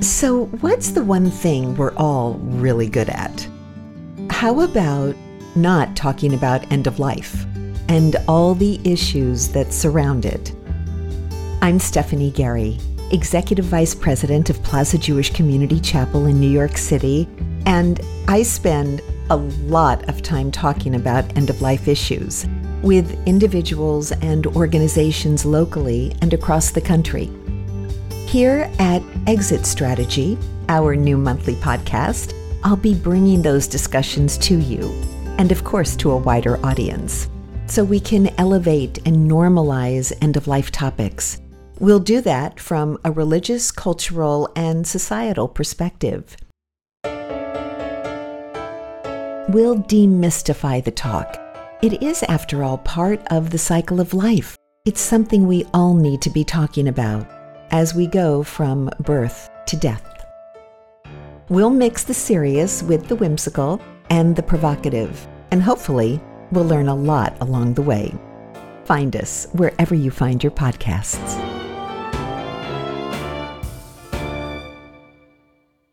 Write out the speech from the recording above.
So, what's the one thing we're all really good at? How about not talking about end of life and all the issues that surround it? I'm Stephanie Garry, Executive Vice President of Plaza Jewish Community Chapel in New York City, and I spend a lot of time talking about end of life issues with individuals and organizations locally and across the country. Here at Exit Strategy, our new monthly podcast, I'll be bringing those discussions to you, and of course to a wider audience, so we can elevate and normalize end of life topics. We'll do that from a religious, cultural, and societal perspective. We'll demystify the talk. It is, after all, part of the cycle of life. It's something we all need to be talking about as we go from birth to death. We'll mix the serious with the whimsical and the provocative, and hopefully, we'll learn a lot along the way. Find us wherever you find your podcasts.